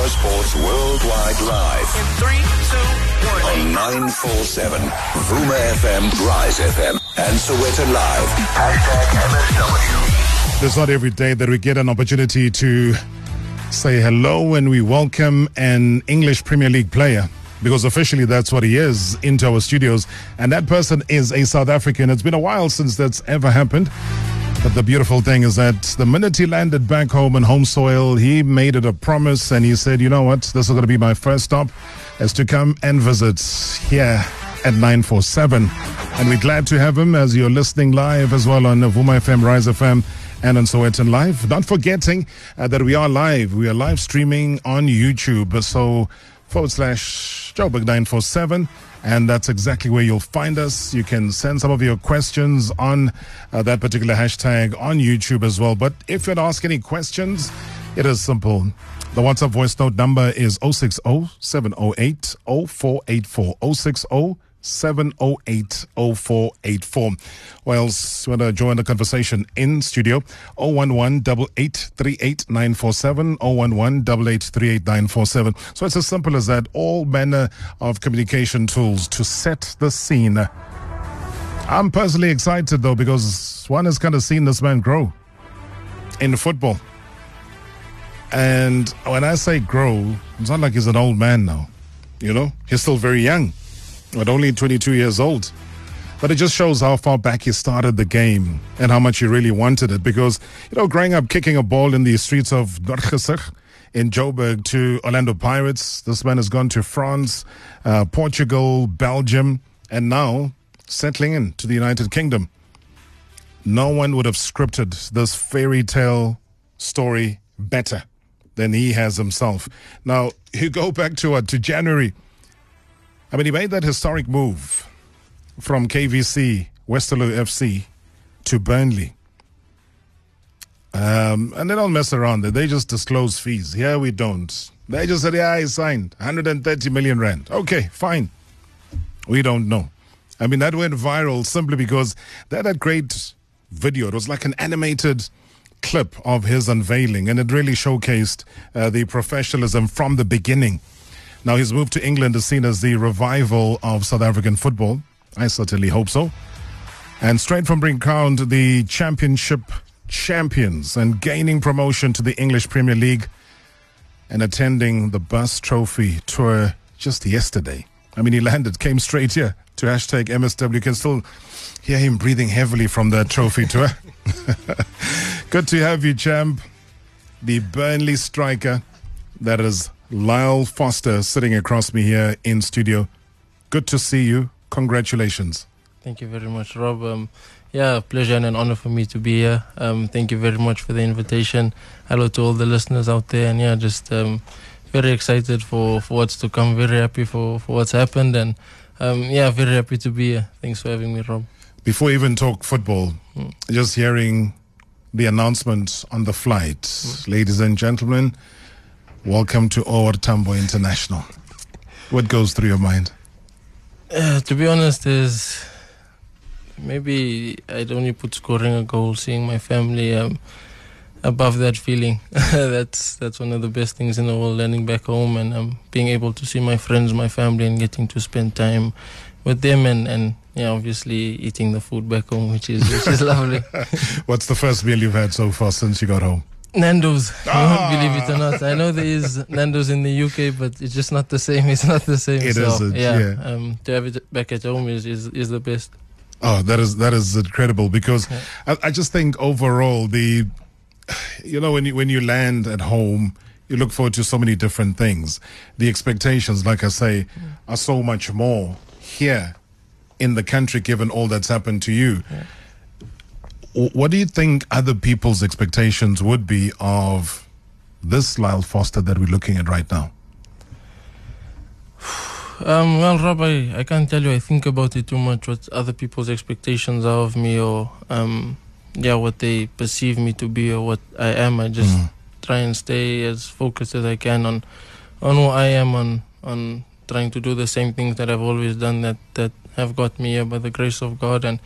Our Sports Worldwide Live In three, two, one. on 947 Vuma FM, Rise FM, and Sowetan Live. Hashtag MSW. It's not every day that we get an opportunity to say hello and we welcome an English Premier League player because officially that's what he is into our studios. And that person is a South African. It's been a while since that's ever happened. But the beautiful thing is that the minute he landed back home in home soil, he made it a promise and he said, you know what, this is going to be my first stop is to come and visit here at 947. And we're glad to have him as you're listening live as well on Vuma FM, Rise FM, and on Sowetan Live. Not forgetting uh, that we are live. We are live streaming on YouTube. So forward slash Joburg 947. And that's exactly where you'll find us. You can send some of your questions on uh, that particular hashtag on YouTube as well. But if you'd ask any questions, it is simple. The WhatsApp voice note number is 060 708 0484. 060 708 0484. Or else you want to join the conversation in studio 011 8838 947 011 8838 947. So it's as simple as that. All manner of communication tools to set the scene. I'm personally excited though because one has kind of seen this man grow in football. And when I say grow, it's not like he's an old man now. You know, he's still very young, but only 22 years old. But it just shows how far back he started the game and how much he really wanted it. Because, you know, growing up kicking a ball in the streets of Noordgesig in Joburg to Orlando Pirates, this man has gone to France, uh, Portugal, Belgium, and now settling in to the United Kingdom. No one would have scripted this fairy tale story better than he has himself. Now, you go back to what? To January. I mean, he made that historic move from KVC, Westerlo FC, to Burnley. Um, and they don't mess around. They just disclose fees. Here we don't. They just said, yeah, he signed 130 million rand. Okay, fine. We don't know. I mean, that went viral simply because they had a great video. It was like an animated clip of his unveiling, and it really showcased uh, the professionalism from the beginning. Now, his move to England is seen as the revival of South African football. I certainly hope so. And straight from being crowned the championship champions and gaining promotion to the English Premier League and attending the Bus Trophy tour just yesterday. I mean, he landed, came straight here to hashtag MSW. You can still hear him breathing heavily from the trophy tour. Good to have you, champ. The Burnley striker, that is Lyle Foster, sitting across me here in studio. Good to see you. Congratulations. Thank you very much, Rob. Um, yeah, pleasure and an honor for me to be here. Um, thank you very much for the invitation. Hello to all the listeners out there, and yeah, just um, very excited for, for what's to come. Very happy for, for what's happened, and um, yeah, very happy to be here. Thanks for having me, Rob. Before we even talk football, just hearing the announcement on the flight. Ladies and gentlemen, welcome to OR Tambo International. What goes through your mind? Uh, to be honest, is maybe I'd only put scoring a goal, seeing my family um, above that feeling. that's that's one of the best things in the world. Landing back home and um, being able to see my friends, my family, and getting to spend time with them, and, and yeah, obviously eating the food back home, which is which is lovely. What's the first meal you've had so far since you got home? Nando's, won't believe it or not. I know there is Nando's in the UK, but it's just not the same. It's not the same. It so, isn't, Yeah, yeah. Um, to have it back at home is, is, is the best. Oh, that is that is incredible because I, I just think overall the, you know, when you when you land at home, you look forward to so many different things. The expectations, like I say, are so much more here in the country, given all that's happened to you. W- What do you think other people's expectations would be of this Lyle Foster that we're looking at right now? Um, well, Rabbi, I, can't tell you. I think about it too much. What other people's expectations are of me, or um, yeah, what they perceive me to be, or what I am. I just try and stay as focused as I can on on who I am, on on trying to do the same things that I've always done that that have got me here by the grace of God, and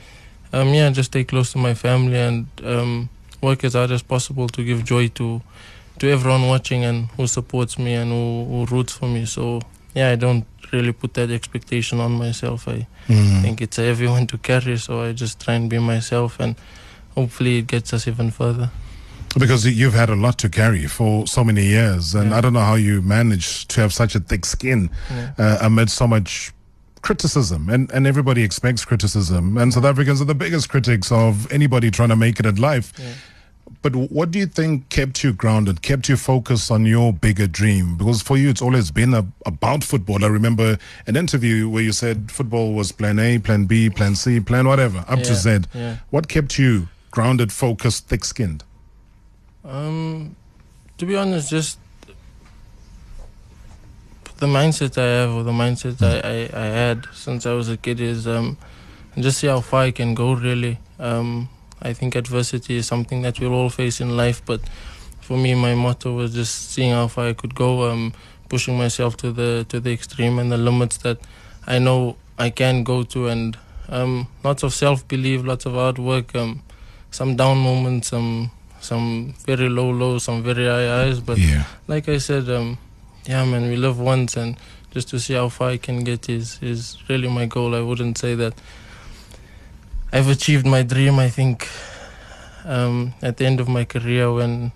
um, yeah, just stay close to my family and um, work as hard as possible to give joy to to everyone watching and who supports me and who, who roots for me. So yeah, I don't really put that expectation on myself. I Mm. think it's everyone to carry, so I just try and be myself, and hopefully it gets us even further. Because you've had a lot to carry for so many years, and Yeah. I don't know how you managed to have such a thick skin Yeah. uh, amid so much criticism. And, and everybody expects criticism, and South Africans are the biggest critics of anybody trying to make it at life. Yeah. But what do you think kept you grounded, kept you focused on your bigger dream? Because for you, it's always been a, about football. I remember an interview where you said football was plan A, plan B, plan C, plan whatever, up to Z. yeah. What kept you grounded, focused, thick skinned? Um, to be honest, just the mindset I have, or the mindset I, I, I had since I was a kid, is um, just see how far I can go. Really, um, I think adversity is something that we'll all face in life, but for me, my motto was just seeing how far I could go, um, pushing myself to the to the extreme and the limits that I know I can go to, and um, lots of self belief, lots of hard work, um, some down moments, some some very low lows, some very high highs. But yeah. like I said, um, yeah, man, we live once, and just to see how far I can get is is really my goal. I wouldn't say that I've achieved my dream. I think um, at the end of my career, when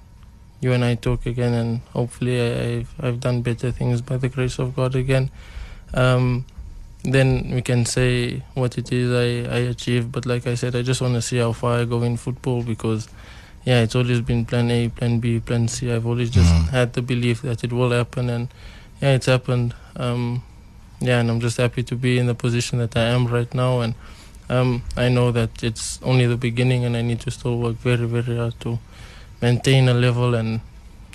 you and I talk again, and hopefully I, I've I've done better things by the grace of God again. Um, then we can say what it is I, I achieved. But like I said, I just want to see how far I go in football because, yeah, it's always been plan A, plan B, plan C. I've always just Mm. had the belief that it will happen, and yeah, it's happened. Um, yeah, and I'm just happy to be in the position that I am right now, and um, I know that it's only the beginning, and I need to still work very, very hard to maintain a level and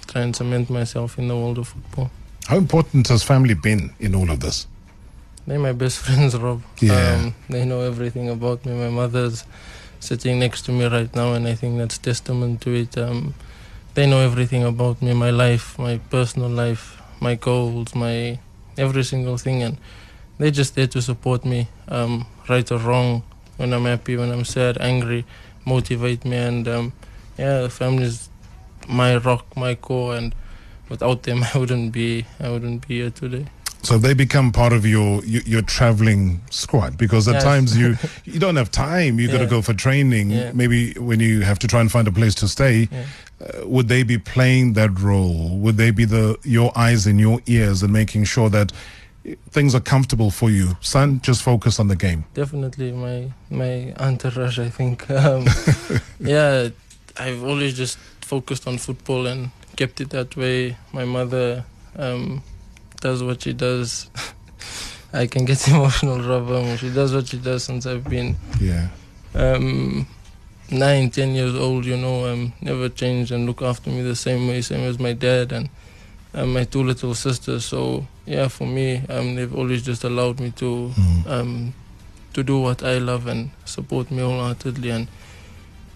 try and cement myself in the world of football. How important has family been in all of this? They're my best friends, Rob. Yeah. Um, they know everything about me. My mother's sitting next to me right now, and I think that's testament to it. Um, they know everything about me, my life, my personal life, my goals, my every single thing, and they're just there to support me, um, right or wrong, when I'm happy, when I'm sad, angry, motivate me, and um, yeah, the family's my rock, my core, and without them, I wouldn't be, I wouldn't be here today. So they become part of your your, your traveling squad because at Yes. times you you don't have time. You got to go for training. Yeah. Maybe when you have to try and find a place to stay, Yeah. uh, would they be playing that role? Would they be the your eyes and your ears and making sure that things are comfortable for you? Son, just focus on the game. definitely my my entourage i think um, yeah i've always just focused on football and kept it that way my mother um, does what she does i can get emotional Rob. Um, she does what she does since i've been Yeah. um, nine, ten years old, you know, um, never changed and look after me the same way, same as my dad and um, my two little sisters. So yeah, for me, um, they've always just allowed me to Mm. um, to do what I love and support me wholeheartedly, and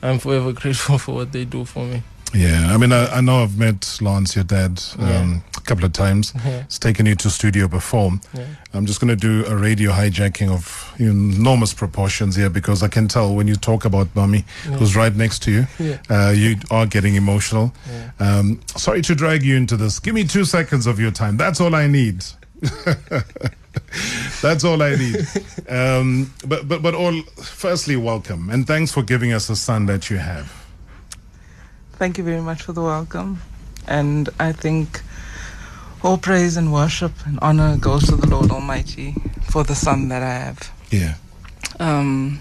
I'm forever grateful for what they do for me. Yeah. I mean, I, I know I've met Lance, your dad, um, Yeah. a couple of times. Yeah, It's taken you to studio before. yeah. I'm just going to do a radio hijacking of enormous proportions here because I can tell when you talk about mommy, who's right next to you, uh, you are getting emotional. Um, sorry to drag you into this. Give me two seconds of your time. That's all I need. That's all I need. Um, but but but all. Firstly, welcome and thanks for giving us a son that you have. Thank you very much for the welcome. And I think all praise and worship and honor goes to the Lord Almighty for the son that I have. Yeah. Um,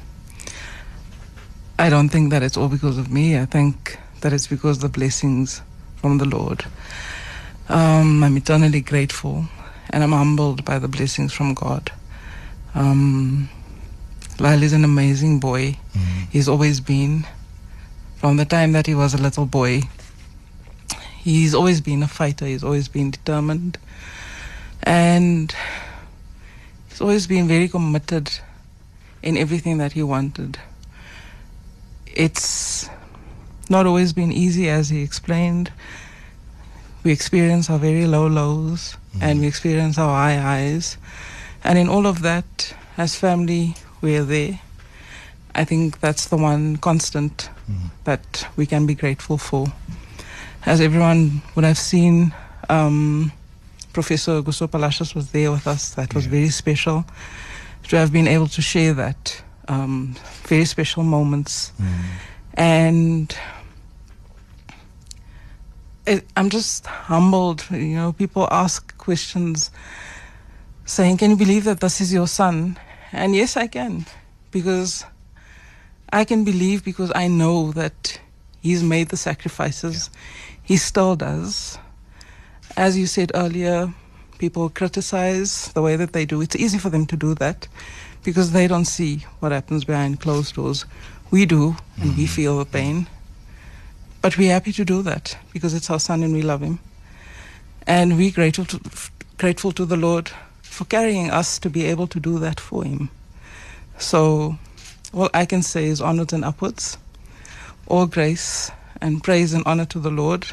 I don't think that it's all because of me. I think that it's because of the blessings from the Lord. Um, I'm eternally grateful and I'm humbled by the blessings from God. Um, Lyle is an amazing boy. He's always been. From the time that he was a little boy, he's always been a fighter. He's always been determined. And he's always been very committed in everything that he wanted. It's not always been easy, as he explained. We experience our very low lows mm-hmm. and we experience our high highs. And in all of that, as family, we're there. I think that's the one constant that we can be grateful for. as everyone would have seen, um, Prof Augusto Palacios was there with us. That was Yeah. very special to have been able to share that um, very special moments. And it, I'm just humbled. You know, people ask questions saying, Can you believe that this is your son? And yes, I can. Because I can believe because I know that he's made the sacrifices. He still does. As you said earlier, people criticize the way that they do. It's easy for them to do that because they don't see what happens behind closed doors. We do, and we mm-hmm. feel the pain. But we're happy to do that because it's our son and we love him. And we're grateful to, grateful to the Lord for carrying us to be able to do that for him. So, all I can say is onwards and upwards. All grace and praise and honor to the Lord.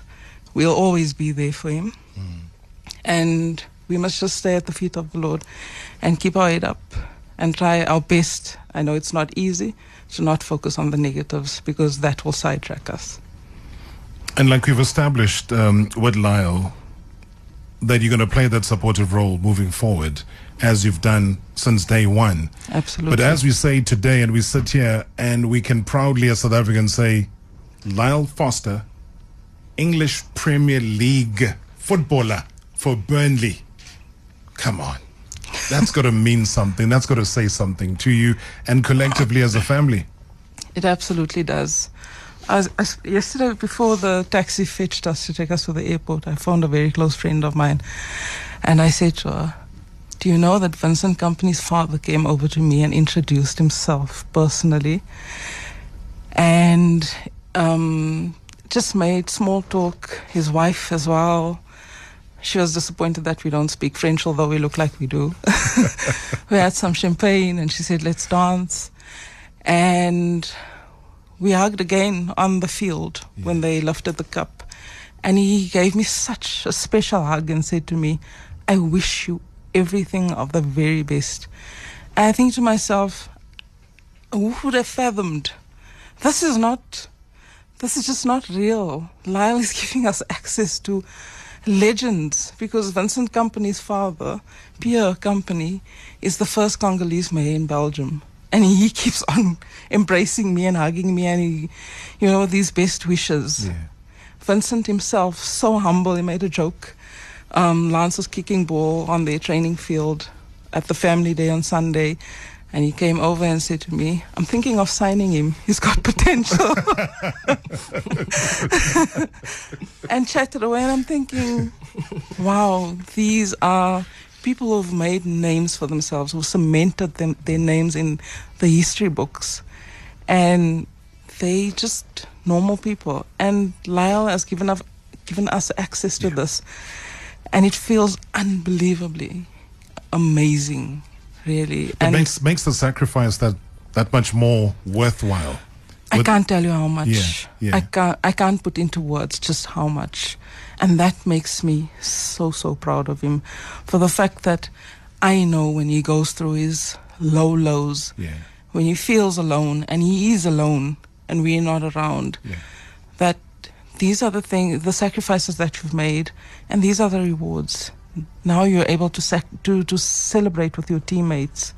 We'll always be there for him. And we must just stay at the feet of the Lord and keep our head up and try our best. I know it's not easy to not focus on the negatives because that will sidetrack us. And like we've established um, with Lyle, that you're going to play that supportive role moving forward, as you've done since day one. Absolutely. But as we say today, and we sit here and we can proudly, as South Africans, say, Lyle Foster, English Premier League footballer for Burnley. Come on. That's got to mean something. That's got to say something to you and collectively as a family. It absolutely does. As, as yesterday, before the taxi fetched us to take us to the airport, I found a very close friend of mine, and I said to her, "Do you know that Vincent Kompany's father came over to me and introduced himself personally, and um, just made small talk. His wife as well." She was disappointed that we don't speak French, although we look like we do. we had some champagne, and she said, "Let's dance." And we hugged again on the field when they lifted the cup. And he gave me such a special hug and said to me, I wish you everything of the very best. And I think to myself, who would have fathomed? This is not, this is just not real. Lyle is giving us access to legends because Vincent Kompany's father, Pierre Kompany, is the first Congolese mayor in Belgium. And he keeps on embracing me and hugging me and he, you know, these best wishes. Vincent himself, so humble, he made a joke. Um, Lance was kicking ball on their training field at the family day on Sunday. And he came over and said to me, I'm thinking of signing him. He's got potential. and chatted away. And I'm thinking, wow, these are people who've made names for themselves, who cemented them, their names in the history books. And they just normal people. And Lyle has given, up, given us access to this. And it feels unbelievably amazing, really. It and makes makes the sacrifice that that much more worthwhile. I With- can't tell you how much. Yeah, yeah. I can't. I can't put into words just how much, and that makes me so so proud of him, for the fact that I know when he goes through his low lows, Yeah. when he feels alone, and he is alone, and we're not around, that these are the things, the sacrifices that you've made, and these are the rewards. Now you're able to sac- to to celebrate with your teammates.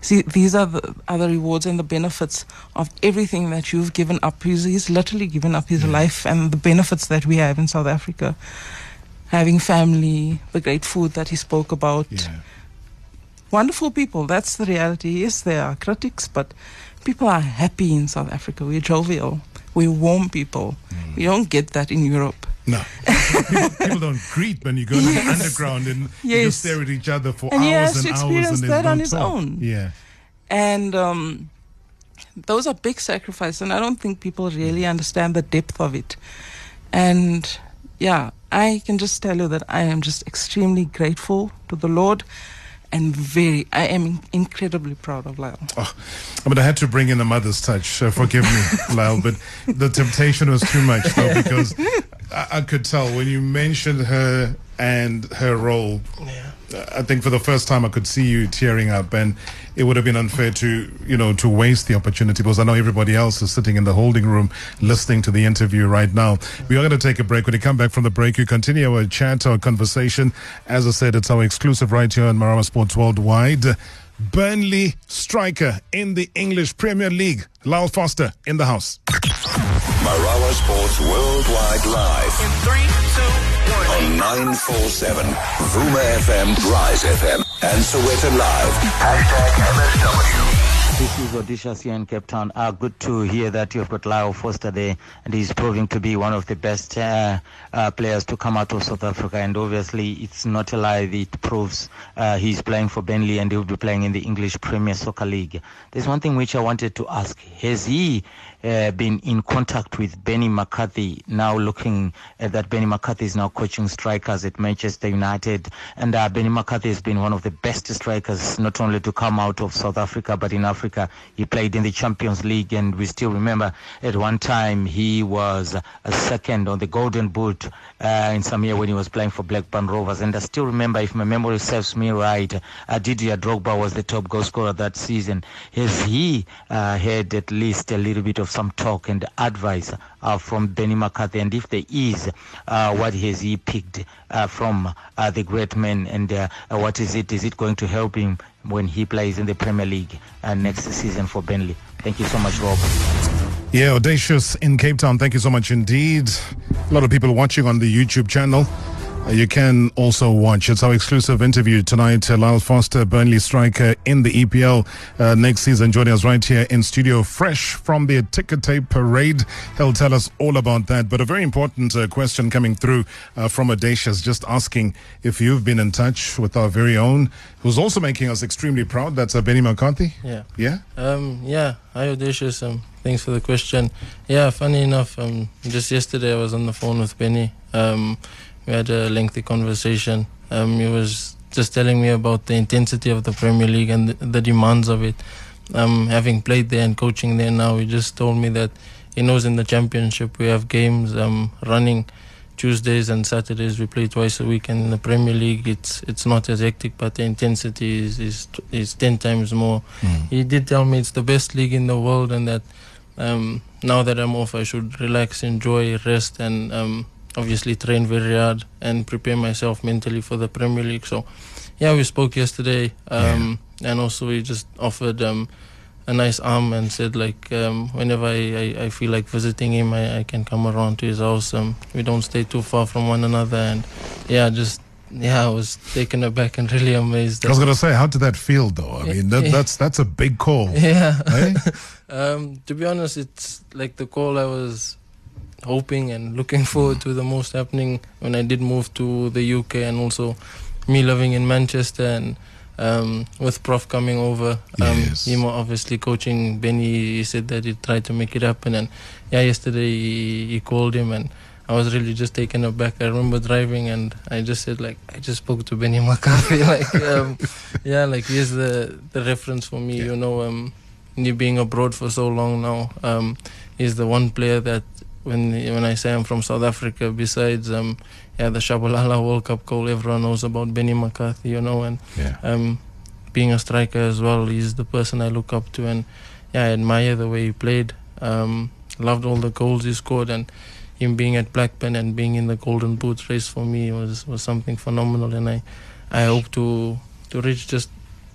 See, these are the other rewards and the benefits of everything that you've given up. He's, he's literally given up his life and the benefits that we have in South Africa. Having family, the great food that he spoke about. Yeah. Wonderful people, that's the reality. Yes, there are critics, but people are happy in South Africa. We're jovial. We're warm people. We don't get that in Europe. No. people, people don't greet when you go to the underground and you just stare at each other for And hours and hours and there's that no on his talk. own. Yeah. And um, those are big sacrifices, and I don't think people really understand the depth of it. And yeah, I can just tell you that I am just extremely grateful to the Lord and very, I am incredibly proud of Lyle. Oh, but I had to bring in the mother's touch. Uh, forgive me, Lyle, but the temptation was too much, though, because I, I could tell when you mentioned her and her role. Yeah. I think for the first time I could see you tearing up, and it would have been unfair to you know to waste the opportunity because I know everybody else is sitting in the holding room listening to the interview right now. We are going to take a break. When you come back from the break, you continue our chat, our conversation. As I said, it's our exclusive right here on Marawa Sports Worldwide. Burnley striker in the English Premier League, Lyle Foster in the house. Marawa Sports Worldwide Live In three, two, one. On 947 Vuma FM, Rise FM, and Sowetan Live. Hashtag MSW. This is Odysseus here in Cape Town. Uh, good to hear that you've got Lyle Foster there, and he's proving to be one of the best uh, uh, players to come out of South Africa. And obviously, it's not a lie; it proves uh, he's playing for Burnley, and he'll be playing in the English Premier Soccer League. There's one thing which I wanted to ask: Has he uh, been in contact with Benny McCarthy? Now looking at that, Benny McCarthy is now coaching strikers at Manchester United, and uh, Benny McCarthy has been one of the best strikers, not only to come out of South Africa but in Africa. He played in the Champions League, and we still remember at one time he was a second on the Golden Boot uh, in some year when he was playing for Blackburn Rovers. And I still remember, if my memory serves me right, uh, Didier Drogba was the top goal scorer that season. Has he uh, had at least a little bit of some talk and advice uh, from Benny McCarthy? And if there is, uh, what has he picked uh, from the great man? And what is it? Is it going to help him when he plays in the Premier League next season for Burnley? Thank you so much, Rob. Yeah, Audacious in Cape Town. Thank you so much indeed. A lot of people watching on the YouTube channel. You can also watch. It's our exclusive interview tonight. Uh, Lyle Foster, Burnley striker in the EPL uh, next season, joining us right here in studio, fresh from the ticker tape parade. He'll tell us all about that. But a very important uh, question coming through uh, from Audacious, just asking if you've been in touch with our very own, who's also making us extremely proud. That's uh, Benny McCarthy. Yeah. Yeah. Um, yeah, hi Audacious. Um, thanks for the question. Yeah, funny enough, um, just yesterday I was on the phone with Benny. Um, we had a lengthy conversation. Um, he was just telling me about the intensity of the Premier League and the, the demands of it. Um, having played there and coaching there now, he just told me that he knows in the Championship we have games um, running Tuesdays and Saturdays. We play twice a week, and in the Premier League, it's it's not as hectic, but the intensity is is, is ten times more. He did tell me it's the best league in the world, and that um, now that I'm off, I should relax, enjoy, rest, and um, obviously train very hard and prepare myself mentally for the Premier League. So, yeah, we spoke yesterday, um, and also he just offered um, a nice arm and said like um, whenever I, I, I feel like visiting him, I, I can come around to his house. Um, we don't stay too far from one another, and yeah, just yeah, I was taken aback and really amazed. I was going to say, how did that feel, though? I mean, that, that's that's a big call. yeah. eh? Um, to be honest, it's like the call I was hoping and looking forward to the most happening when I did move to the UK and also me living in Manchester and um, with Prof coming over. Um, Yes. him obviously coaching Benny, he said that he tried to make it happen. And yeah, yesterday he, he called him and I was really just taken aback. I remember driving and I just said like, I just spoke to Benny McCarthy. like, um, yeah, like here's the, the reference for me, you know, um, you being abroad for so long now. Um, he's the one player that when when I say I'm from South Africa, besides um, yeah, the Shabalala World Cup goal, everyone knows about Benny McCarthy, you know, and Yeah. um, being a striker as well, he's the person I look up to, and yeah, I admire the way he played. Um, loved all the goals he scored, and him being at Blackburn and being in the Golden Boot race for me was was something phenomenal, and I I hope to to reach just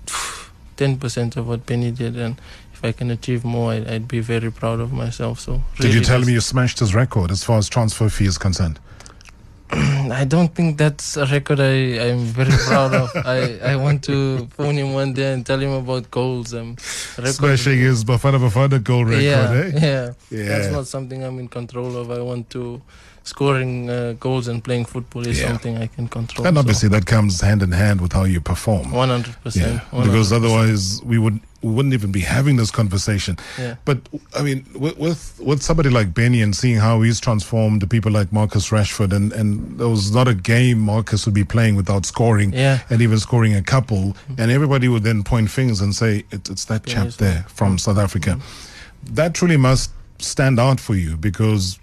ten percent of what Benny did, and if I can achieve more, I'd, I'd be very proud of myself. So Did you tell me you smashed his record as far as transfer fee is concerned? I don't think that's a record I, I'm very proud of. I, I want to phone him one day and tell him about goals. Um, Smashing his Bafana Bafana goal record, yeah, eh? yeah, Yeah. That's not something I'm in control of. I want to scoring uh, goals and playing football is Yeah. something I can control. And obviously that comes hand in hand with how you perform. One hundred percent. because otherwise we would we wouldn't even be having this conversation. Yeah. But I mean, with, with with somebody like Benny and seeing how he's transformed to people like Marcus Rashford, and and there was not a game Marcus would be playing without scoring, Yeah. and even scoring a couple, mm-hmm. and everybody would then point fingers and say it, it's that chap there from mm-hmm. South Africa. Mm-hmm. That truly must stand out for you because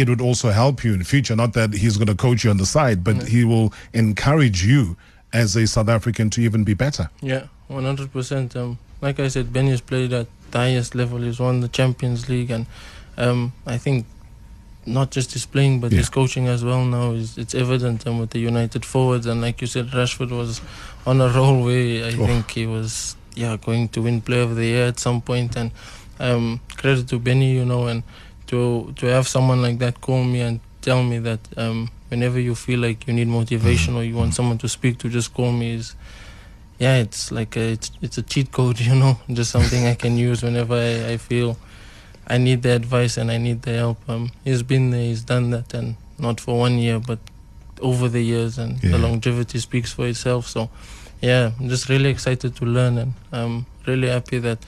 it would also help you in future. Not that he's going to coach you on the side, but he will encourage you as a South African to even be better. Yeah, one hundred percent. Um, like I said, Benny has played at the highest level. He's won the Champions League, and um, I think not just his playing, but Yeah. his coaching as well. Now is it's evident um, with the United forwards, and like you said, Rashford was on a roll where I Oh. think he was yeah going to win Player of the Year at some point, and um, credit to Benny, you know, and to to have someone like that call me and tell me that um, whenever you feel like you need motivation or you want someone to speak to, just call me is yeah, it's like a, it's it's a cheat code, you know, just something I can use whenever I, I feel I need the advice and I need the help. Um, he's been there, he's done that, and not for one year, but over the years, and Yeah. the longevity speaks for itself. So, yeah, I'm just really excited to learn, and I'm really happy that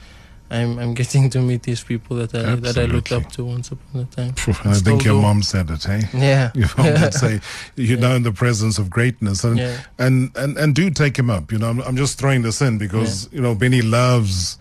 I'm I'm getting to meet these people that I that I looked up to once upon a time. I think your do. mom said it, hey? Yeah, Your mom would say, you know, in the presence of greatness. And, yeah, and, and, and do take him up. You know, I'm, I'm just throwing this in because, you know, Benny loves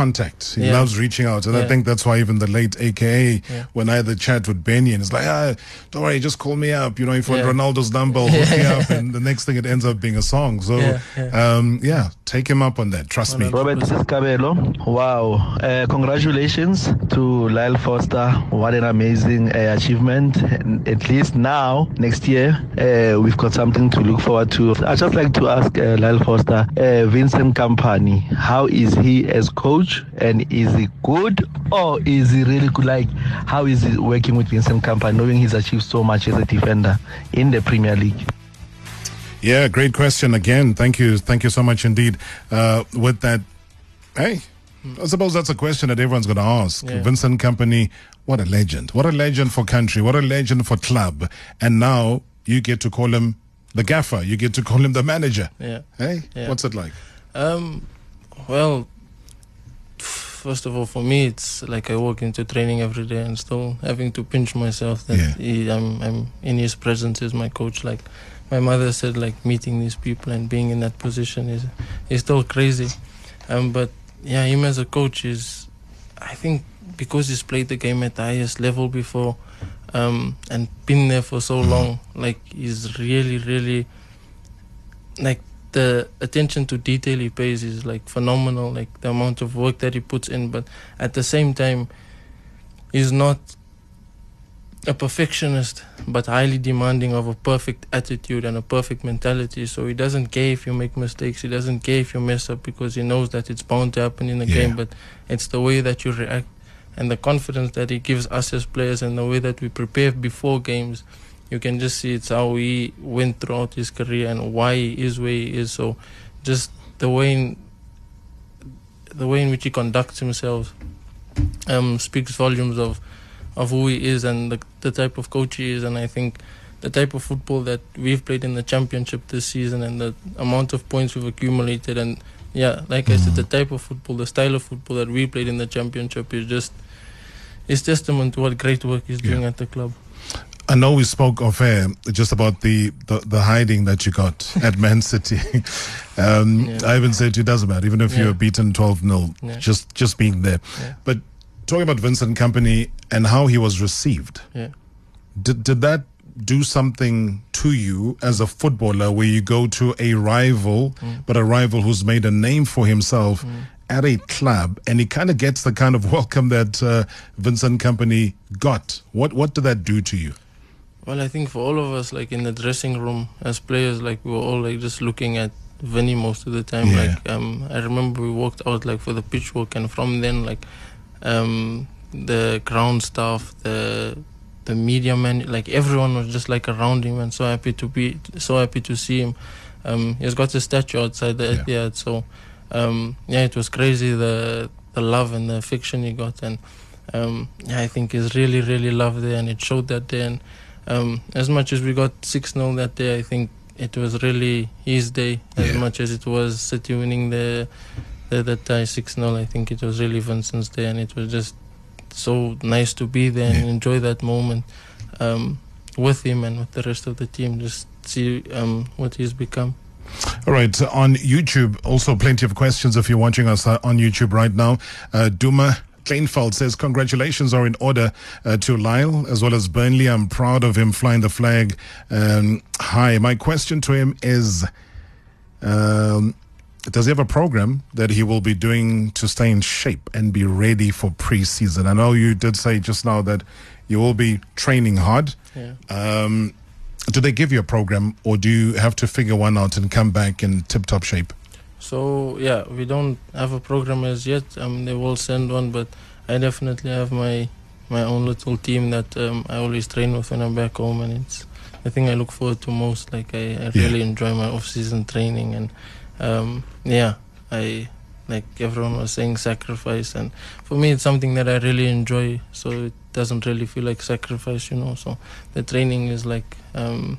contact. He Yeah. loves reaching out. And I think that's why even the late AKA, Yeah. when I had the chat with Benny and it's like, ah, don't worry, just call me up. You know, if you want Ronaldo's number, hook me up. And the next thing it ends up being a song. So, Yeah, yeah. Um, yeah, take him up on that. Trust me. Robert, this is Cabello. Wow. Uh, congratulations to Lyle Foster. What an amazing uh, achievement. And at least now, next year, uh, we've got something to look forward to. I'd just like to ask uh, Lyle Foster, uh, Vincent Kompany, how is he as coach? And is he good or is he really good? Like, how is he working with Vincent Kompany, knowing he's achieved so much as a defender in the Premier League? Yeah, great question again. Thank you. Thank you so much indeed. Uh, with that, hey, I suppose that's a question that everyone's going to ask. Yeah. Vincent Kompany, what a legend. What a legend for country. What a legend for club. And now you get to call him the gaffer. You get to call him the manager. yeah. Hey, Yeah. what's it like? Um, well, first of all, for me, it's like I walk into training every day and still having to pinch myself that Yeah. he, I'm, I'm in his presence as my coach. Like my mother said, like meeting these people and being in that position is is still crazy. Um, but yeah, him as a coach is, I think, because he's played the game at the highest level before, um, and been there for so long, like he's really, really, like the attention to detail he pays is like phenomenal like the amount of work that he puts in but at the same time he's not a perfectionist but highly demanding of a perfect attitude and a perfect mentality. So he doesn't care if you make mistakes. He doesn't care if you mess up because he knows that it's bound to happen in the Yeah. game but it's the way that you react and the confidence that he gives us as players and the way that we prepare before games you can just see it's how he went throughout his career and why he is where he is. So, just the way in the way in which he conducts himself um, speaks volumes of of who he is and the, the type of coach he is. And I think the type of football that we've played in the championship this season and the amount of points we've accumulated and yeah, like I said, the type of football, the style of football that we played in the championship is just is testament to what great work he's doing Yeah. at the club. I know we spoke off air just about the, the, the hiding that you got at Man City. um, Yeah. I even said it doesn't matter, even if you Yeah. were beaten 12 0, Yeah. just, just being there. But talking about Vincent Kompany and how he was received, Yeah. did, did that do something to you as a footballer where you go to a rival, but a rival who's made a name for himself at a club and he kind of gets the kind of welcome that uh, Vincent Kompany got? What, what did that do to you? Well, I think for all of us, like in the dressing room as players, like we were all like just looking at Vinny most of the time. Yeah. Like um, I remember we walked out like for the pitch walk, and from then like um, the ground staff, the the media man, like everyone was just like around him, and so happy to be, so happy to see him. Um, he's got a statue outside the Yeah. Etihad, so um, yeah, it was crazy the the love and the affection he got, and um, yeah, I think he's really really loved there, and it showed that day. And um, as much as we got six 0 that day, I think it was really his day as Yeah. much as it was City winning the the, the tie six 0 I think it was really Vincent's day, and it was just so nice to be there and Yeah. enjoy that moment um, with him and with the rest of the team. Just see um, what he's become. All right, on YouTube, also plenty of questions if you're watching us uh, on YouTube right now. Uh, Duma Kleinfeld says, Congratulations are in order uh, to Lyle as well as Burnley. I'm proud of him flying the flag um, high. My question to him is um, Does he have a program that he will be doing to stay in shape and be ready for preseason? I know you did say just now that you will be training hard. Yeah. Um, do they give you a program or do you have to figure one out and come back in tip top shape? So yeah, we don't have a program as yet. Um, they will send one, but I definitely have my my own little team that um, I always train with when I'm back home, and it's the thing I look forward to most. Like I, I really enjoy my off-season training, and um, yeah, I like everyone was saying sacrifice, and for me it's something that I really enjoy. So it doesn't really feel like sacrifice, you know. So the training is like. Um,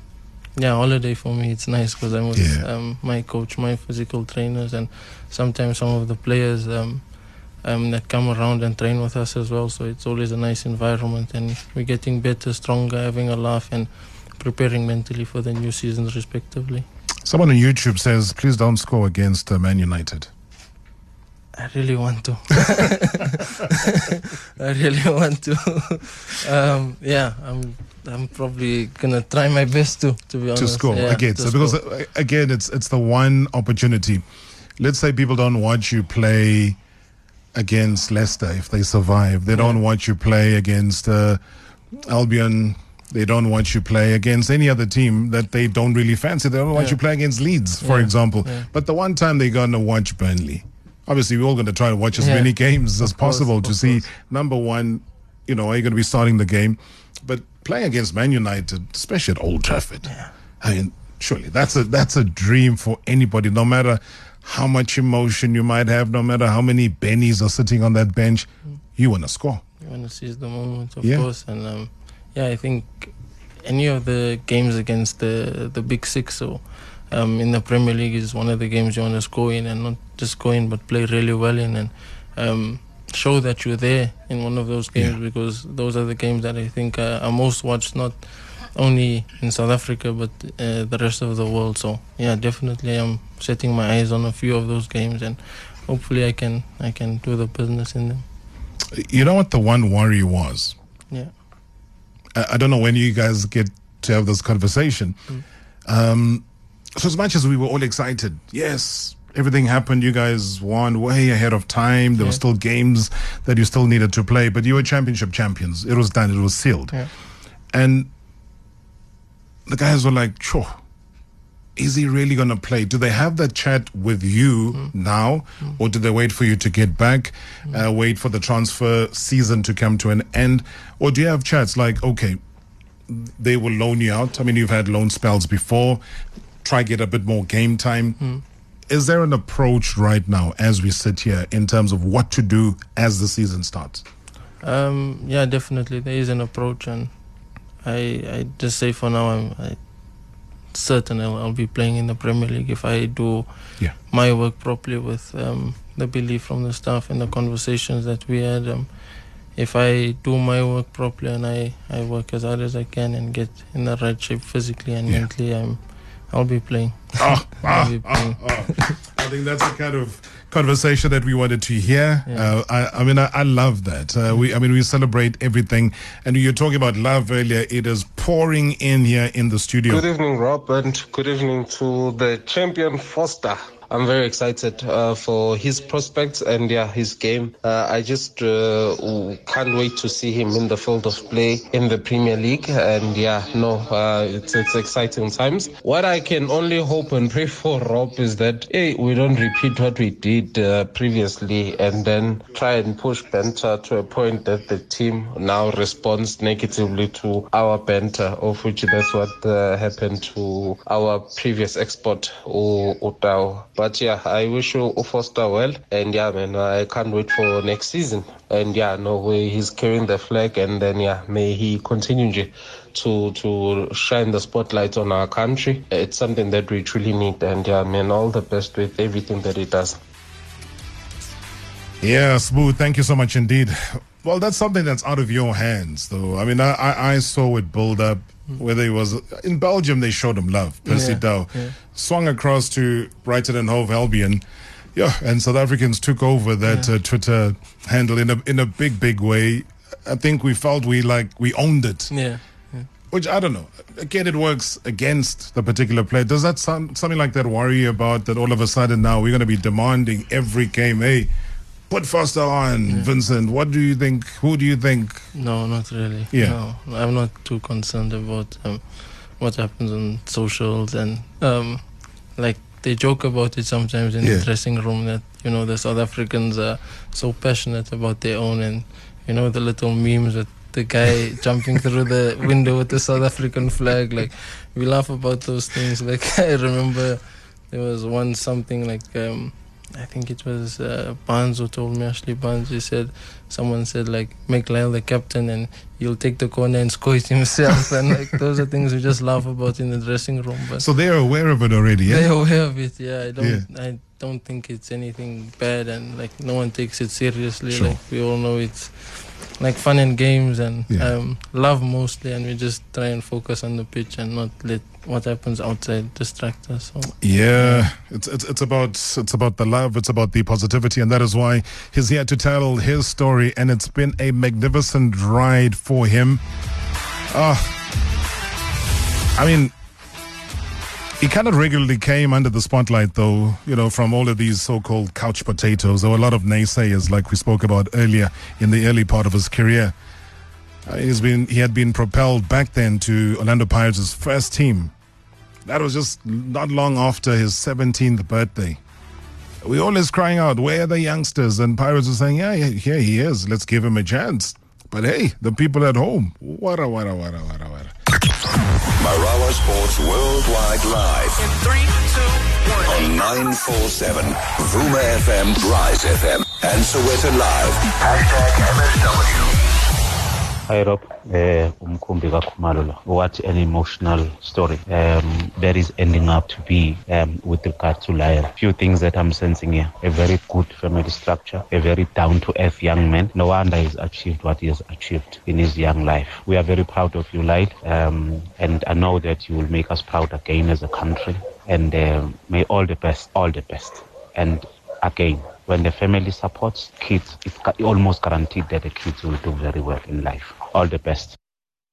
yeah, holiday for me. It's nice because I'm with Yeah. um, my coach, my physical trainers, and sometimes some of the players um, um, that come around and train with us as well. So it's always a nice environment, and we're getting better, stronger, having a laugh, and preparing mentally for the new seasons, respectively. Someone on YouTube says, please don't score against uh, Man United. I really want to. I really want to. um, yeah, I'm. I'm probably gonna try my best to. To be honest, to score Yeah, again. to So because score. uh, again, it's it's the one opportunity. Let's say people don't watch you play against Leicester if they survive. They don't watch you play against uh, Albion. They don't watch you play against any other team that they don't really fancy. They don't watch Yeah. you play against Leeds, for Yeah, example. But the one time they're going to watch Burnley, obviously we're all going to try to watch as many games as Of course, possible to see course. number one, you know, are you going to be starting the game? But playing against Man United, especially at Old Trafford, I mean, surely that's a that's a dream for anybody. No matter how much emotion you might have, no matter how many bennies are sitting on that bench, you want to score. You want to seize the moment, of Yeah. course, and um, yeah, I think any of the games against the the big six, so um, in the Premier League is one of the games you want to score in, and not just go in, but play really well in, and um, show that you're there in one of those games, Yeah. because those are the games that I think uh, are most watched, not only in South Africa but uh, the rest of the world. So yeah, definitely, I'm setting my eyes on a few of those games, and hopefully, I can I can do the business in them. You know what the one worry was? Yeah. I, I don't know when you guys get to have this conversation. Um, so as much as we were all excited, yes, everything happened. You guys won way ahead of time. There were still games that you still needed to play, but you were championship champions. It was done. It was sealed. Yeah. And the guys were like, sure. Is he really going to play? Do they have that chat with you mm. now, mm. or do they wait for you to get back, mm. uh, wait for the transfer season to come to an end, or do you have chats like, okay, they will loan you out? I mean, you've had loan spells before. Try get a bit more game time. Is there an approach right now, as we sit here, in terms of what to do as the season starts? Um, yeah, definitely there is an approach, and I I just say for now I'm I, certain I'll, I'll be playing in the Premier League if I do Yeah. my work properly with um, the belief from the staff and the conversations that we had. Um, if I do my work properly and I, I work as hard as I can and get in the right shape physically and Yeah. mentally, I'm I'll be playing. Ah, I'll be ah, playing. ah, ah. I think that's the kind of conversation that we wanted to hear. Yeah. Uh, I, I mean, I, I love that. Uh, we, I mean, we celebrate everything. And you're talking about love earlier. It is pouring in here in the studio. Good evening, Rob, and good evening to the champion Foster. I'm very excited uh, for his prospects and yeah, his game. Uh, I just uh, can't wait to see him in the field of play in the Premier League. And yeah, no, uh, it's it's exciting times. What I can only hope and pray for, Rob, is that hey, we don't repeat what we did uh, previously, and then try and push banter to a point that the team now responds negatively to our banter, of which that's what uh, happened to our previous export, Utao. But yeah, I wish you uh, Foster well, and yeah, man, I can't wait for next season. And yeah, no way, he's carrying the flag, and then yeah, may he continue to to shine the spotlight on our country. It's something that we truly need, and yeah, man, all the best with everything that he does. Yeah, Smooth, thank you so much indeed. Well, that's something that's out of your hands, though. I mean, I, I, I saw it build up, whether it was in Belgium, they showed him love. Percy Yeah, Tau yeah. swung across to Brighton and Hove Albion. Yeah, and South Africans took over that uh, Twitter handle in a in a big big way. I think we felt we like we owned it. Yeah. Which I don't know. Again, it works against the particular player. Does that sound something like that worry you about that all of a sudden now we're going to be demanding every game? Hey, put Foster on, Vincent. What do you think? Who do you think? No, not really. Yeah. No, I'm not too concerned about um, what happens on socials and um, like they joke about it sometimes in Yeah. the dressing room that you know the South Africans are so passionate about their own and you know the little memes with the guy jumping through the window with the South African flag. Like we laugh about those things. Like I remember there was one something like um, I think it was uh, who told me Ashley Barnes. He said someone said like make Lyle the captain and he'll take the corner and score it himself. and like those are things we just laugh about in the dressing room. But So they're aware of it already. Yeah. they're aware of it. Yeah, I don't. I don't think it's anything bad, and like no one takes it seriously. Sure. Like we all know it's like fun and games and Yeah. um, love mostly, and we just try and focus on the pitch and not let what happens outside distract us. So Yeah, it's, it's it's about it's about the love, it's about the positivity, and that is why he's here to tell his story, and it's been a magnificent ride for him. Ah, I mean, he kind of regularly came under the spotlight, though. You know, from all of these so-called couch potatoes. There were a lot of naysayers, like we spoke about earlier in the early part of his career. Uh, he's been he had been propelled back then to Orlando Pirates' first team. That was just not long after his 17th birthday. We always crying out, where are the youngsters? And Pirates are saying, yeah, yeah, here he is. Let's give him a chance. But hey, the people at home, wada, wada, wada, wada, wada. Marawa Sports Worldwide Live In three, two, one. on 947 Vuma FM, Rise FM, and Sowetan Live. Hashtag MSW. Hi Rob, uh, Umkumbi Kakhumalo la. What an emotional story um, that is ending up to be um, with regard to Lyle. Few things that I'm sensing here. A very good family structure, a very down-to-earth young man. No wonder he's achieved what he has achieved in his young life. We are very proud of you, Lyle, um, and I know that you will make us proud again as a country. And uh, may all the best, all the best. And again, when the family supports kids, it's almost guaranteed that the kids will do very well in life. All the best.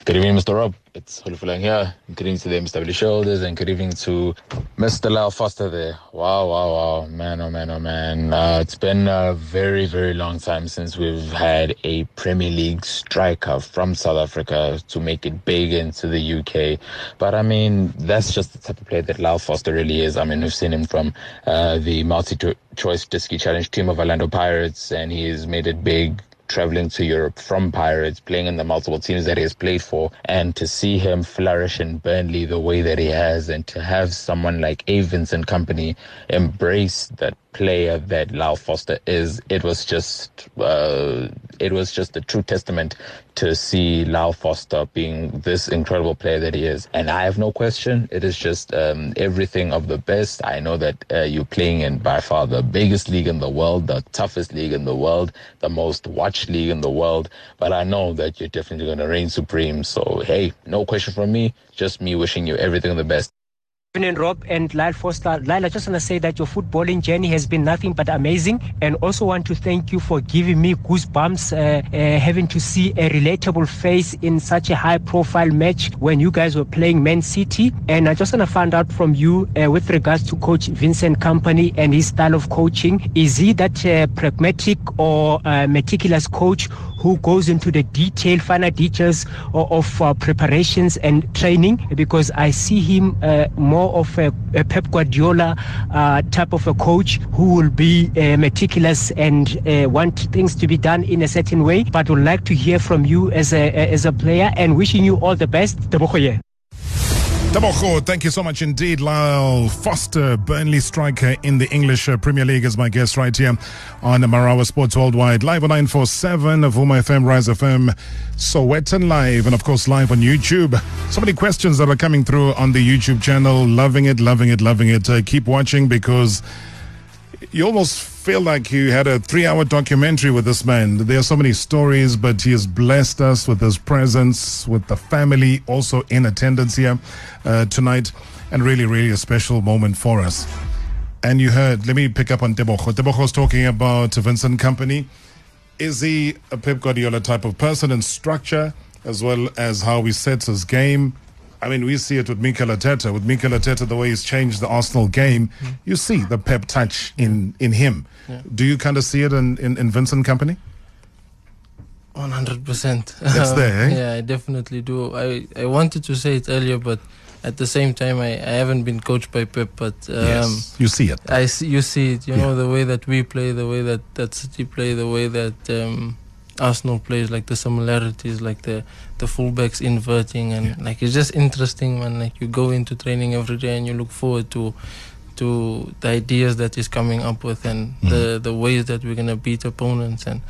Good evening, Mr. Rob. It's Hulufulang here. Good evening to the MSW shoulders and good evening to Mr. Lyle Foster there. Wow, wow, wow. Man, oh man, oh man. Uh, it's been a very, very long time since we've had a Premier League striker from South Africa to make it big into the UK. But I mean, that's just the type of player that Lyle Foster really is. I mean, we've seen him from uh, the MultiChoice Diski Challenge team of Orlando Pirates and he's made it big traveling to Europe from Pirates, playing in the multiple teams that he has played for, and to see him flourish in Burnley the way that he has, and to have someone like Vincent Kompany embrace that player that Lyle Foster is, it was just uh, it was just a true testament to see Lyle Foster being this incredible player that he is. And I have no question, it is just um, everything of the best. I know that uh, you're playing in by far the biggest league in the world, the toughest league in the world, the most watched league in the world. But I know that you're definitely going to reign supreme. So hey, no question from me. Just me wishing you everything the best. Evening, Rob and Lyle Foster. Lyle, I just want to say that your footballing journey has been nothing but amazing, and also want to thank you for giving me goosebumps, uh, uh, having to see a relatable face in such a high-profile match when you guys were playing Man City. And I just want to find out from you uh, with regards to Coach Vincent Kompany and his style of coaching. Is he that uh, pragmatic or uh, meticulous coach who goes into the detail, finer details of, of uh, preparations and training? Because I see him uh, more of a, a Pep Guardiola uh, type of a coach who will be uh, meticulous and uh, want things to be done in a certain way. But would like to hear from you as a as a player and wishing you all the best. Tebogo, thank you so much indeed. Lyle Foster, Burnley striker in the English uh, Premier League, is my guest right here on Marawa Sports Worldwide. Live on 947 of Vuma FM, Rise FM, Sowetan Live, and of course live on YouTube. So many questions that are coming through on the YouTube channel. Loving it, loving it, loving it. Uh, keep watching because you almost feel like you had a three hour documentary with this man. There are so many stories, but he has blessed us with his presence, with the family also in attendance here uh, tonight, and really, really a special moment for us. And you heard, let me pick up on. Tebogo was talking about Vincent Kompany. Is he a Pep Guardiola type of person in structure as well as how he sets his game? I mean, we see it with Mikel Arteta. With Mikel Arteta, the way he's changed the Arsenal game, mm. you see the Pep touch in, in him. Yeah. Do you kind of see it in, in, in Vincent Kompany? 100%. It's there, eh? yeah, I definitely do. I, I wanted to say it earlier, but at the same time, I, I haven't been coached by Pep, but um, yes, you see it. I see, you see it. You yeah. know the way that we play, the way that that City play, the way that um, Arsenal plays, like the similarities, like the the fullbacks inverting, and yeah. like it's just interesting when like you go into training every day and you look forward to to the ideas that he's coming up with and mm. the the ways that we're gonna beat opponents and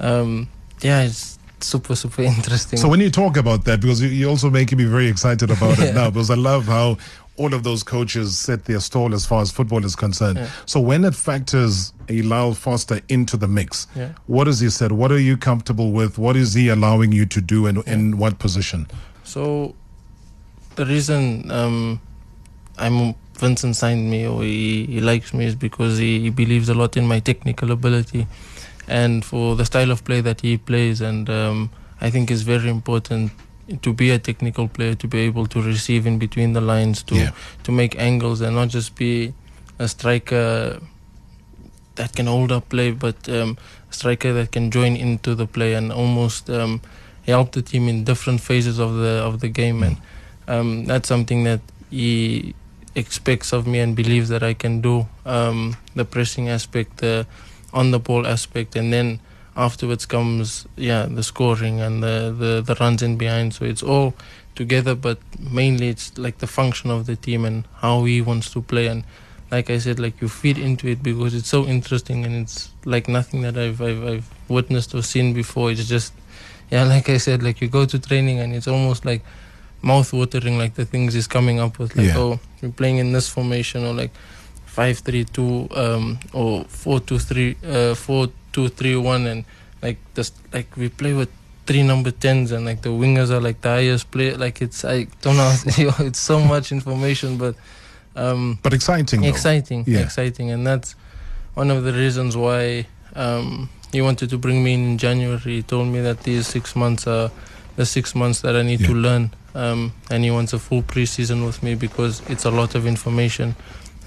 um, yeah, it's super super interesting. So when you talk about that, because you, you're also making me very excited about yeah. it now, because I love how all of those coaches set their stall as far as football is concerned. Yeah. So when it factors a Lyle Foster into the mix, yeah. what has he said? What are you comfortable with? What is he allowing you to do and yeah. in what position? So the reason um, I'm Vincent signed me or he, he likes me is because he, he believes a lot in my technical ability and for the style of play that he plays and um, I think is very important to be a technical player, to be able to receive in between the lines, to yeah. to make angles, and not just be a striker that can hold up play, but um, a striker that can join into the play and almost um, help the team in different phases of the of the game. And um, that's something that he expects of me and believes that I can do. Um, the pressing aspect, the on the ball aspect, and then afterwards comes yeah the scoring and the, the the runs in behind. So it's all together but mainly it's like the function of the team and how he wants to play. And like I said like you feed into it because it's so interesting and it's like nothing that I've I've, I've witnessed or seen before. It's just yeah like I said like you go to training and it's almost like mouth watering like the things he's coming up with like yeah. oh you're playing in this formation or like five three two um or four two three uh four two, three, one, and like just like we play with three number tens, and like the wingers are like the highest player. Like it's I don't know, it's so much information, but um, but exciting, exciting, yeah. exciting, and that's one of the reasons why um, he wanted to bring me in, in January. He told me that these six months are the six months that I need yeah. to learn. Um, and he wants a full preseason with me because it's a lot of information.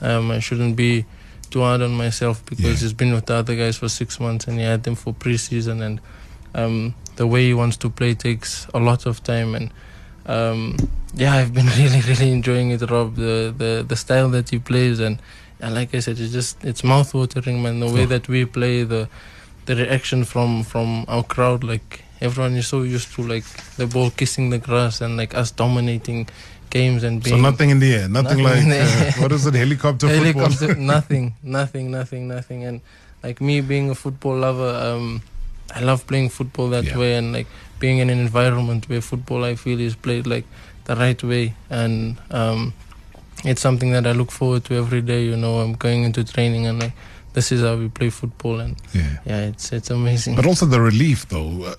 Um, I shouldn't be too hard on myself because yeah. he's been with the other guys for six months and he had them for preseason and um, the way he wants to play takes a lot of time and um, yeah, I've been really really enjoying it, Rob. The the the style that he plays and and like I said, it's just it's mouth watering, man. The way that we play, the the reaction from from our crowd, like everyone is so used to like the ball kissing the grass and like us dominating games and being. So nothing in the air, nothing, nothing like uh, what is it, helicopter, helicopter football? nothing, nothing, nothing, nothing. And like me being a football lover, um, I love playing football that yeah. way, and like being in an environment where football I feel is played like the right way, and um, it's something that I look forward to every day. You know, I'm going into training and like this is how we play football, and yeah, yeah it's it's amazing. But also the relief, though. Uh,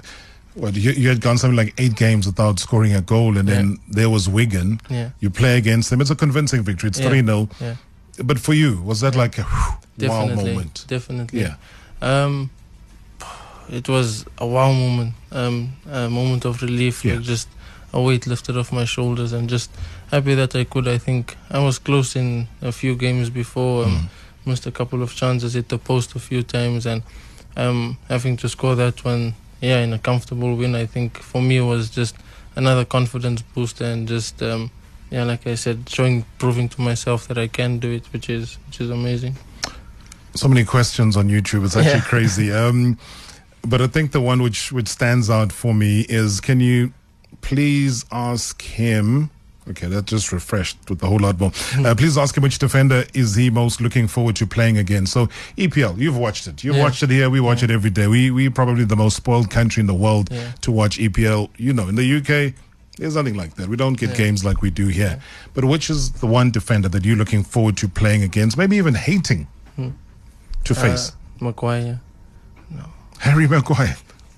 well, you, you, had gone something like eight games without scoring a goal, and yeah. then there was Wigan. Yeah. You play against them. It's a convincing victory. It's 3 0. Yeah. But for you, was that like a whew, wow moment? Definitely. Yeah. Um, it was a wow moment, um, a moment of relief, yeah. like just a weight lifted off my shoulders, and just happy that I could. I think I was close in a few games before, um, mm. missed a couple of chances, hit the post a few times, and um, having to score that one yeah, in a comfortable win. I think for me it was just another confidence booster and just um, yeah, like I said, showing, proving to myself that I can do it, which is which is amazing. So many questions on YouTube. It's actually yeah. crazy. Um, but I think the one which which stands out for me is, can you please ask him? Okay, that just refreshed with a whole lot more. Uh, please ask him which defender is he most looking forward to playing again. So EPL, you've watched it. You've yeah. watched it here. We watch yeah. it every day. We we probably the most spoiled country in the world yeah. to watch EPL. You know, in the UK, there's nothing like that. We don't get games like we do here. But which is the one defender that you're looking forward to playing against? Maybe even hating hmm. to face. Uh, Maguire. No. Harry Maguire.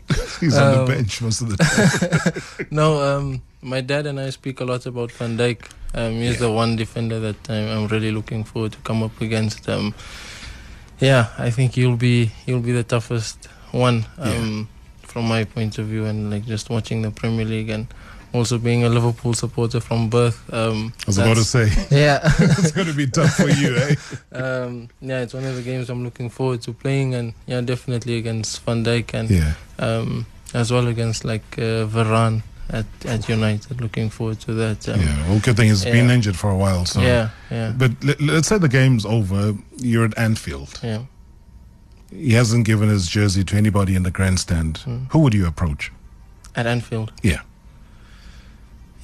He's on Um, the bench most of the time. no, um, my dad and I speak a lot about Van Dijk. Um, he's the one defender that I'm, I'm really looking forward to come up against. Um, yeah, I think he'll be he'll be the toughest one um, from my point of view, and like just watching the Premier League and also being a Liverpool supporter from birth. Um, I was about to say. yeah, it's going to be tough for you, eh? um, yeah, it's one of the games I'm looking forward to playing, and yeah, definitely against Van Dijk and Yeah. um, as well against like uh, Varane at at United. Looking forward to that. Um, Yeah, well, good thing he's been injured for a while. So Yeah, yeah. But let, let's say the game's over. You're at Anfield. Yeah. He hasn't given his jersey to anybody in the grandstand. Mm. Who would you approach? At Anfield. Yeah.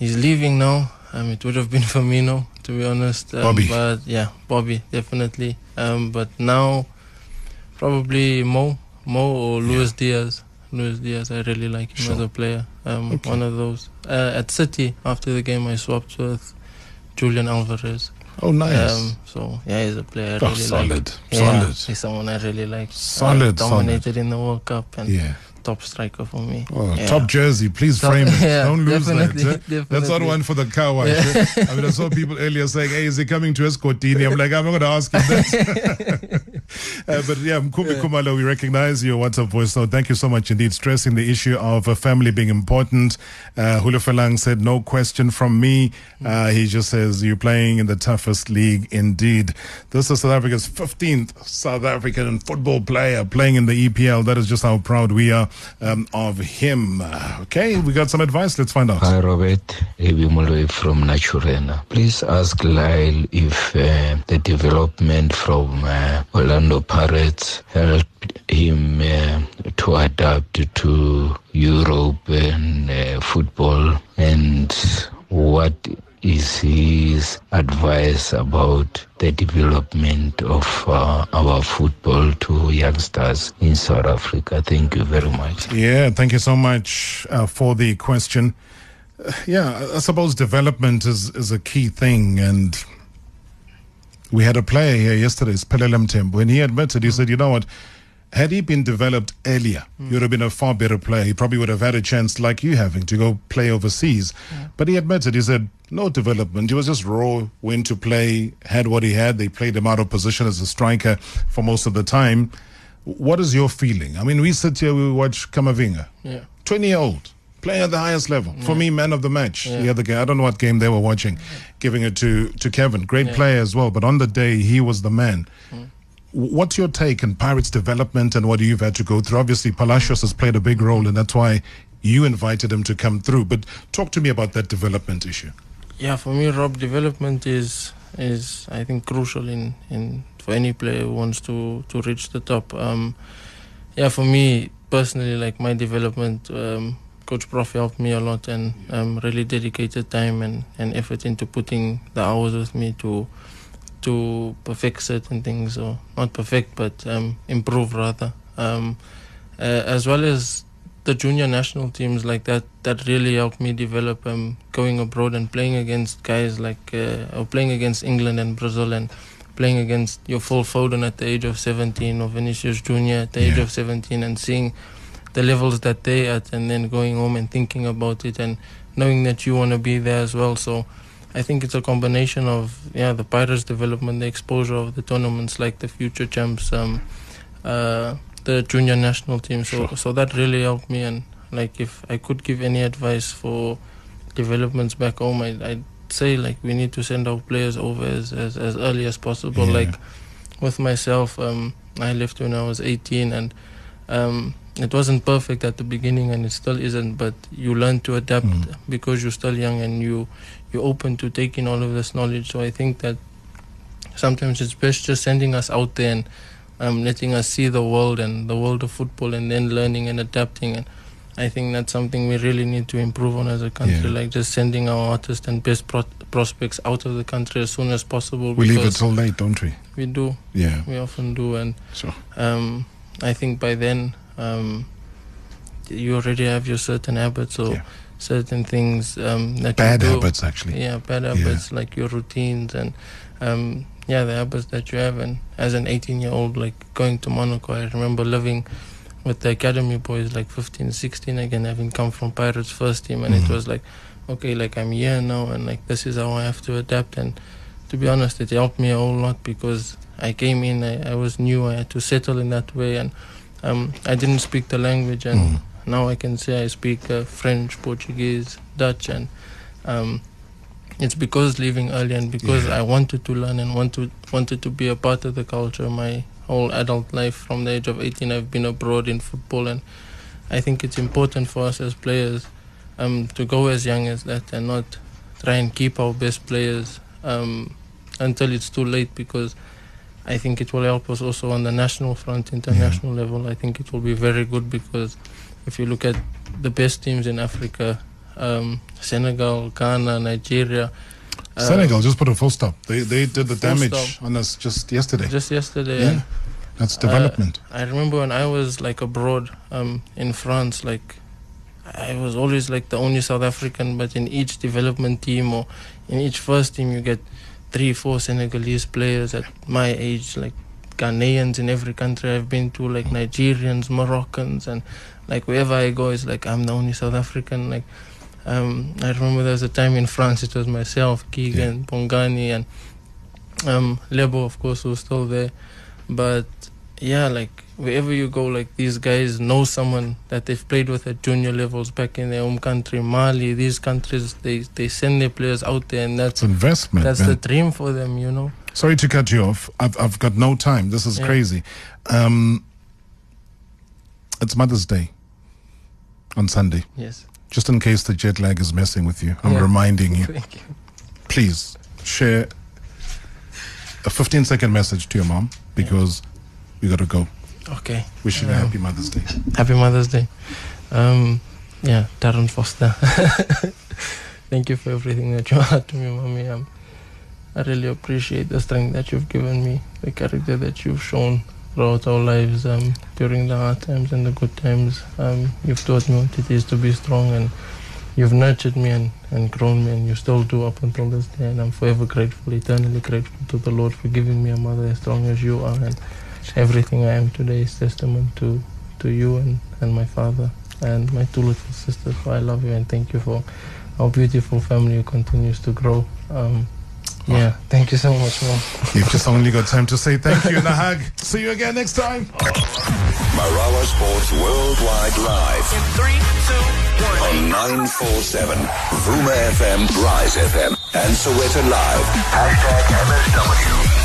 He's leaving now. Um, it would have been Firmino, to be honest. Um, Bobby. But yeah, Bobby, definitely. Um, but now, probably Mo, Mo or Luis Diaz. Luis Diaz, I really like him as a player. Um, Okay. One of those. Uh, at City, after the game, I swapped with Julian Alvarez. Oh, nice. Um, so yeah, he's a player I Oh, solid, like. solid. Yeah, he's someone I really like. Uh, Solid, dominated in the World Cup and Yeah. Top striker for me. Oh, Yeah. top jersey, please Top- frame it. yeah, Don't lose that. definitely? That's not one for the car wash. Yeah. I mean, I saw people earlier saying, "Hey, is he coming to Escotini?" I'm like, I'm not going to ask him that. uh, but yeah, Mkumi Kumalo, we recognize your WhatsApp voice note. Thank you so much indeed, stressing the issue of a family being important. Uh, Hulafelang said, "No question from me." Uh, he just says, "You're playing in the toughest league indeed." This is South Africa's 15th South African football player playing in the EPL. That is just how proud we are um, of him. Okay, we got some advice. Let's find out. Hi, Robert. Ebi Moloi from Naturena. Please ask Lyle if uh, the development from uh, Orlando Pirates helped him uh, to adapt to European uh, football and what is his advice about the development of uh, our football to youngsters in South Africa? Thank you very much. Yeah, thank you so much uh, for the question. Uh, yeah, I suppose development is, is a key thing. And we had a player here yesterday, Pelele Mtembu, and he admitted, he said, you know what, had he been developed earlier, he would have been a far better player. He probably would have had a chance like you having to go play overseas. But he admitted, he said, no development. He was just raw, went to play, had what he had. They played him out of position as a striker for most of the time. What is your feeling? I mean, we sit here, we watch Kamavinga. Yeah. 20 year old, playing at the highest level. For me, man of the match. Yeah. The other game, I don't know what game they were watching, giving it to, to Kevin. Great Yeah. player as well, but on the day, he was the man. Mm. What's your take on Pirates' development and what you've had to go through? Obviously, Palacios has played a big role, and that's why you invited him to come through. But talk to me about that development issue. Yeah, for me, Rob, development is is I think crucial in in for any player who wants to to reach the top. Um, yeah, for me personally, like my development, um, Coach Prof helped me a lot and um, really dedicated time and, and effort into putting the hours with me to to perfect certain things or not perfect but um, improve rather. Um, uh, as well as the junior national teams like that that really helped me develop um, going abroad and playing against guys like uh, or playing against England and Brazil and playing against your Phil Foden at the age of 17 or Vinicius Junior at the age of 17 and seeing the levels that they at and then going home and thinking about it and knowing that you want to be there as well. So I think it's a combination of yeah the Pirates development the exposure of the tournaments like the future champs um, uh, the junior national team so Sure. so that really helped me and like if I could give any advice for developments back home I, I'd say like we need to send our players over as, as, as early as possible Yeah. like with myself um, I left when I was 18 and um, it wasn't perfect at the beginning and it still isn't but you learn to adapt Mm. because you're still young and you you're open to taking all of this knowledge so I think that sometimes it's best just sending us out there and um, letting us see the world and the world of football and then learning and adapting and I think that's something we really need to improve on as a country Yeah. like just sending our artists and best pro- prospects out of the country as soon as possible We leave it till late, don't we? we do Yeah. we often do and Sure. um, I think by then um, you already have your certain habits So. Yeah. Certain things um, that Bad you do. habits, actually. Yeah, bad habits like your routines and um, yeah, the habits that you have. And as an 18 year old, like going to Monaco, I remember living with the academy boys, like 15, 16, again, having come from Pirates first team, and it Mhm. was like, okay, like I'm here now, and like this is how I have to adapt. And to be honest, it helped me a whole lot because I came in, I, I was new, I had to settle in that way, and um, I didn't speak the language, and Mm. Now I can say I speak uh, French, Portuguese, Dutch, and um, it's because leaving early and because Yeah. I wanted to learn and wanted wanted to be a part of the culture. My whole adult life, from the age of 18, I've been abroad in football, and I think it's important for us as players um, to go as young as that and not try and keep our best players um, until it's too late because I think it will help us also on the national front, international level. I think it will be very good because if you look at the best teams in Africa, um, Senegal, Ghana, Nigeria. uh, Senegal just put a full stop. They they did the damage stop. on us just yesterday. Just yesterday. Yeah. and, That's uh, development. I remember when I was like abroad um, in France, like I was always like the only South African, but in each development team or in each first team, you get three, four Senegalese players at my age, like Ghanaians in every country I've been to, like Nigerians, Moroccans, and like wherever I go, it's like I'm the only South African. Like um, I remember there was a time in France, it was myself, Keegan, Bongani, and um, Lebo, of course, was still there. But yeah, like wherever you go, like these guys know someone that they've played with at junior levels back in their home country, Mali. These countries, they they send their players out there, and that's investment. that's man. the dream for them, you know. Sorry to cut you off. I've I've got no time. This is Yeah. crazy. Um, it's Mother's Day on Sunday. Yes. Just in case the jet lag is messing with you, I'm Yeah. reminding you. Thank you. Please share a 15 second message to your mom because we got to go. Okay. Wishing her Um, happy Mother's Day. Happy Mother's Day. Um, yeah, Darren Foster. Thank you for everything that you are to me, mommy. Um, I really appreciate the strength that you've given me, the character that you've shown throughout our lives um, during the hard times and the good times. Um, you've taught me what it is to be strong and you've nurtured me and, and grown me and you still do up until this day. And I'm forever grateful, eternally grateful to the Lord for giving me a mother as strong as you are. And everything I am today is testament to, to you and, and my father and my two little sisters. So I love you and thank you for our beautiful family continues to grow. Um, yeah, thank you so much, mom. You've just only got time to say thank you and a hug. See you again next time. Marawa Sports Worldwide Live In three, two, one. on 947 Vuma FM, Rise FM, and Sowetan Live. Hashtag MSW.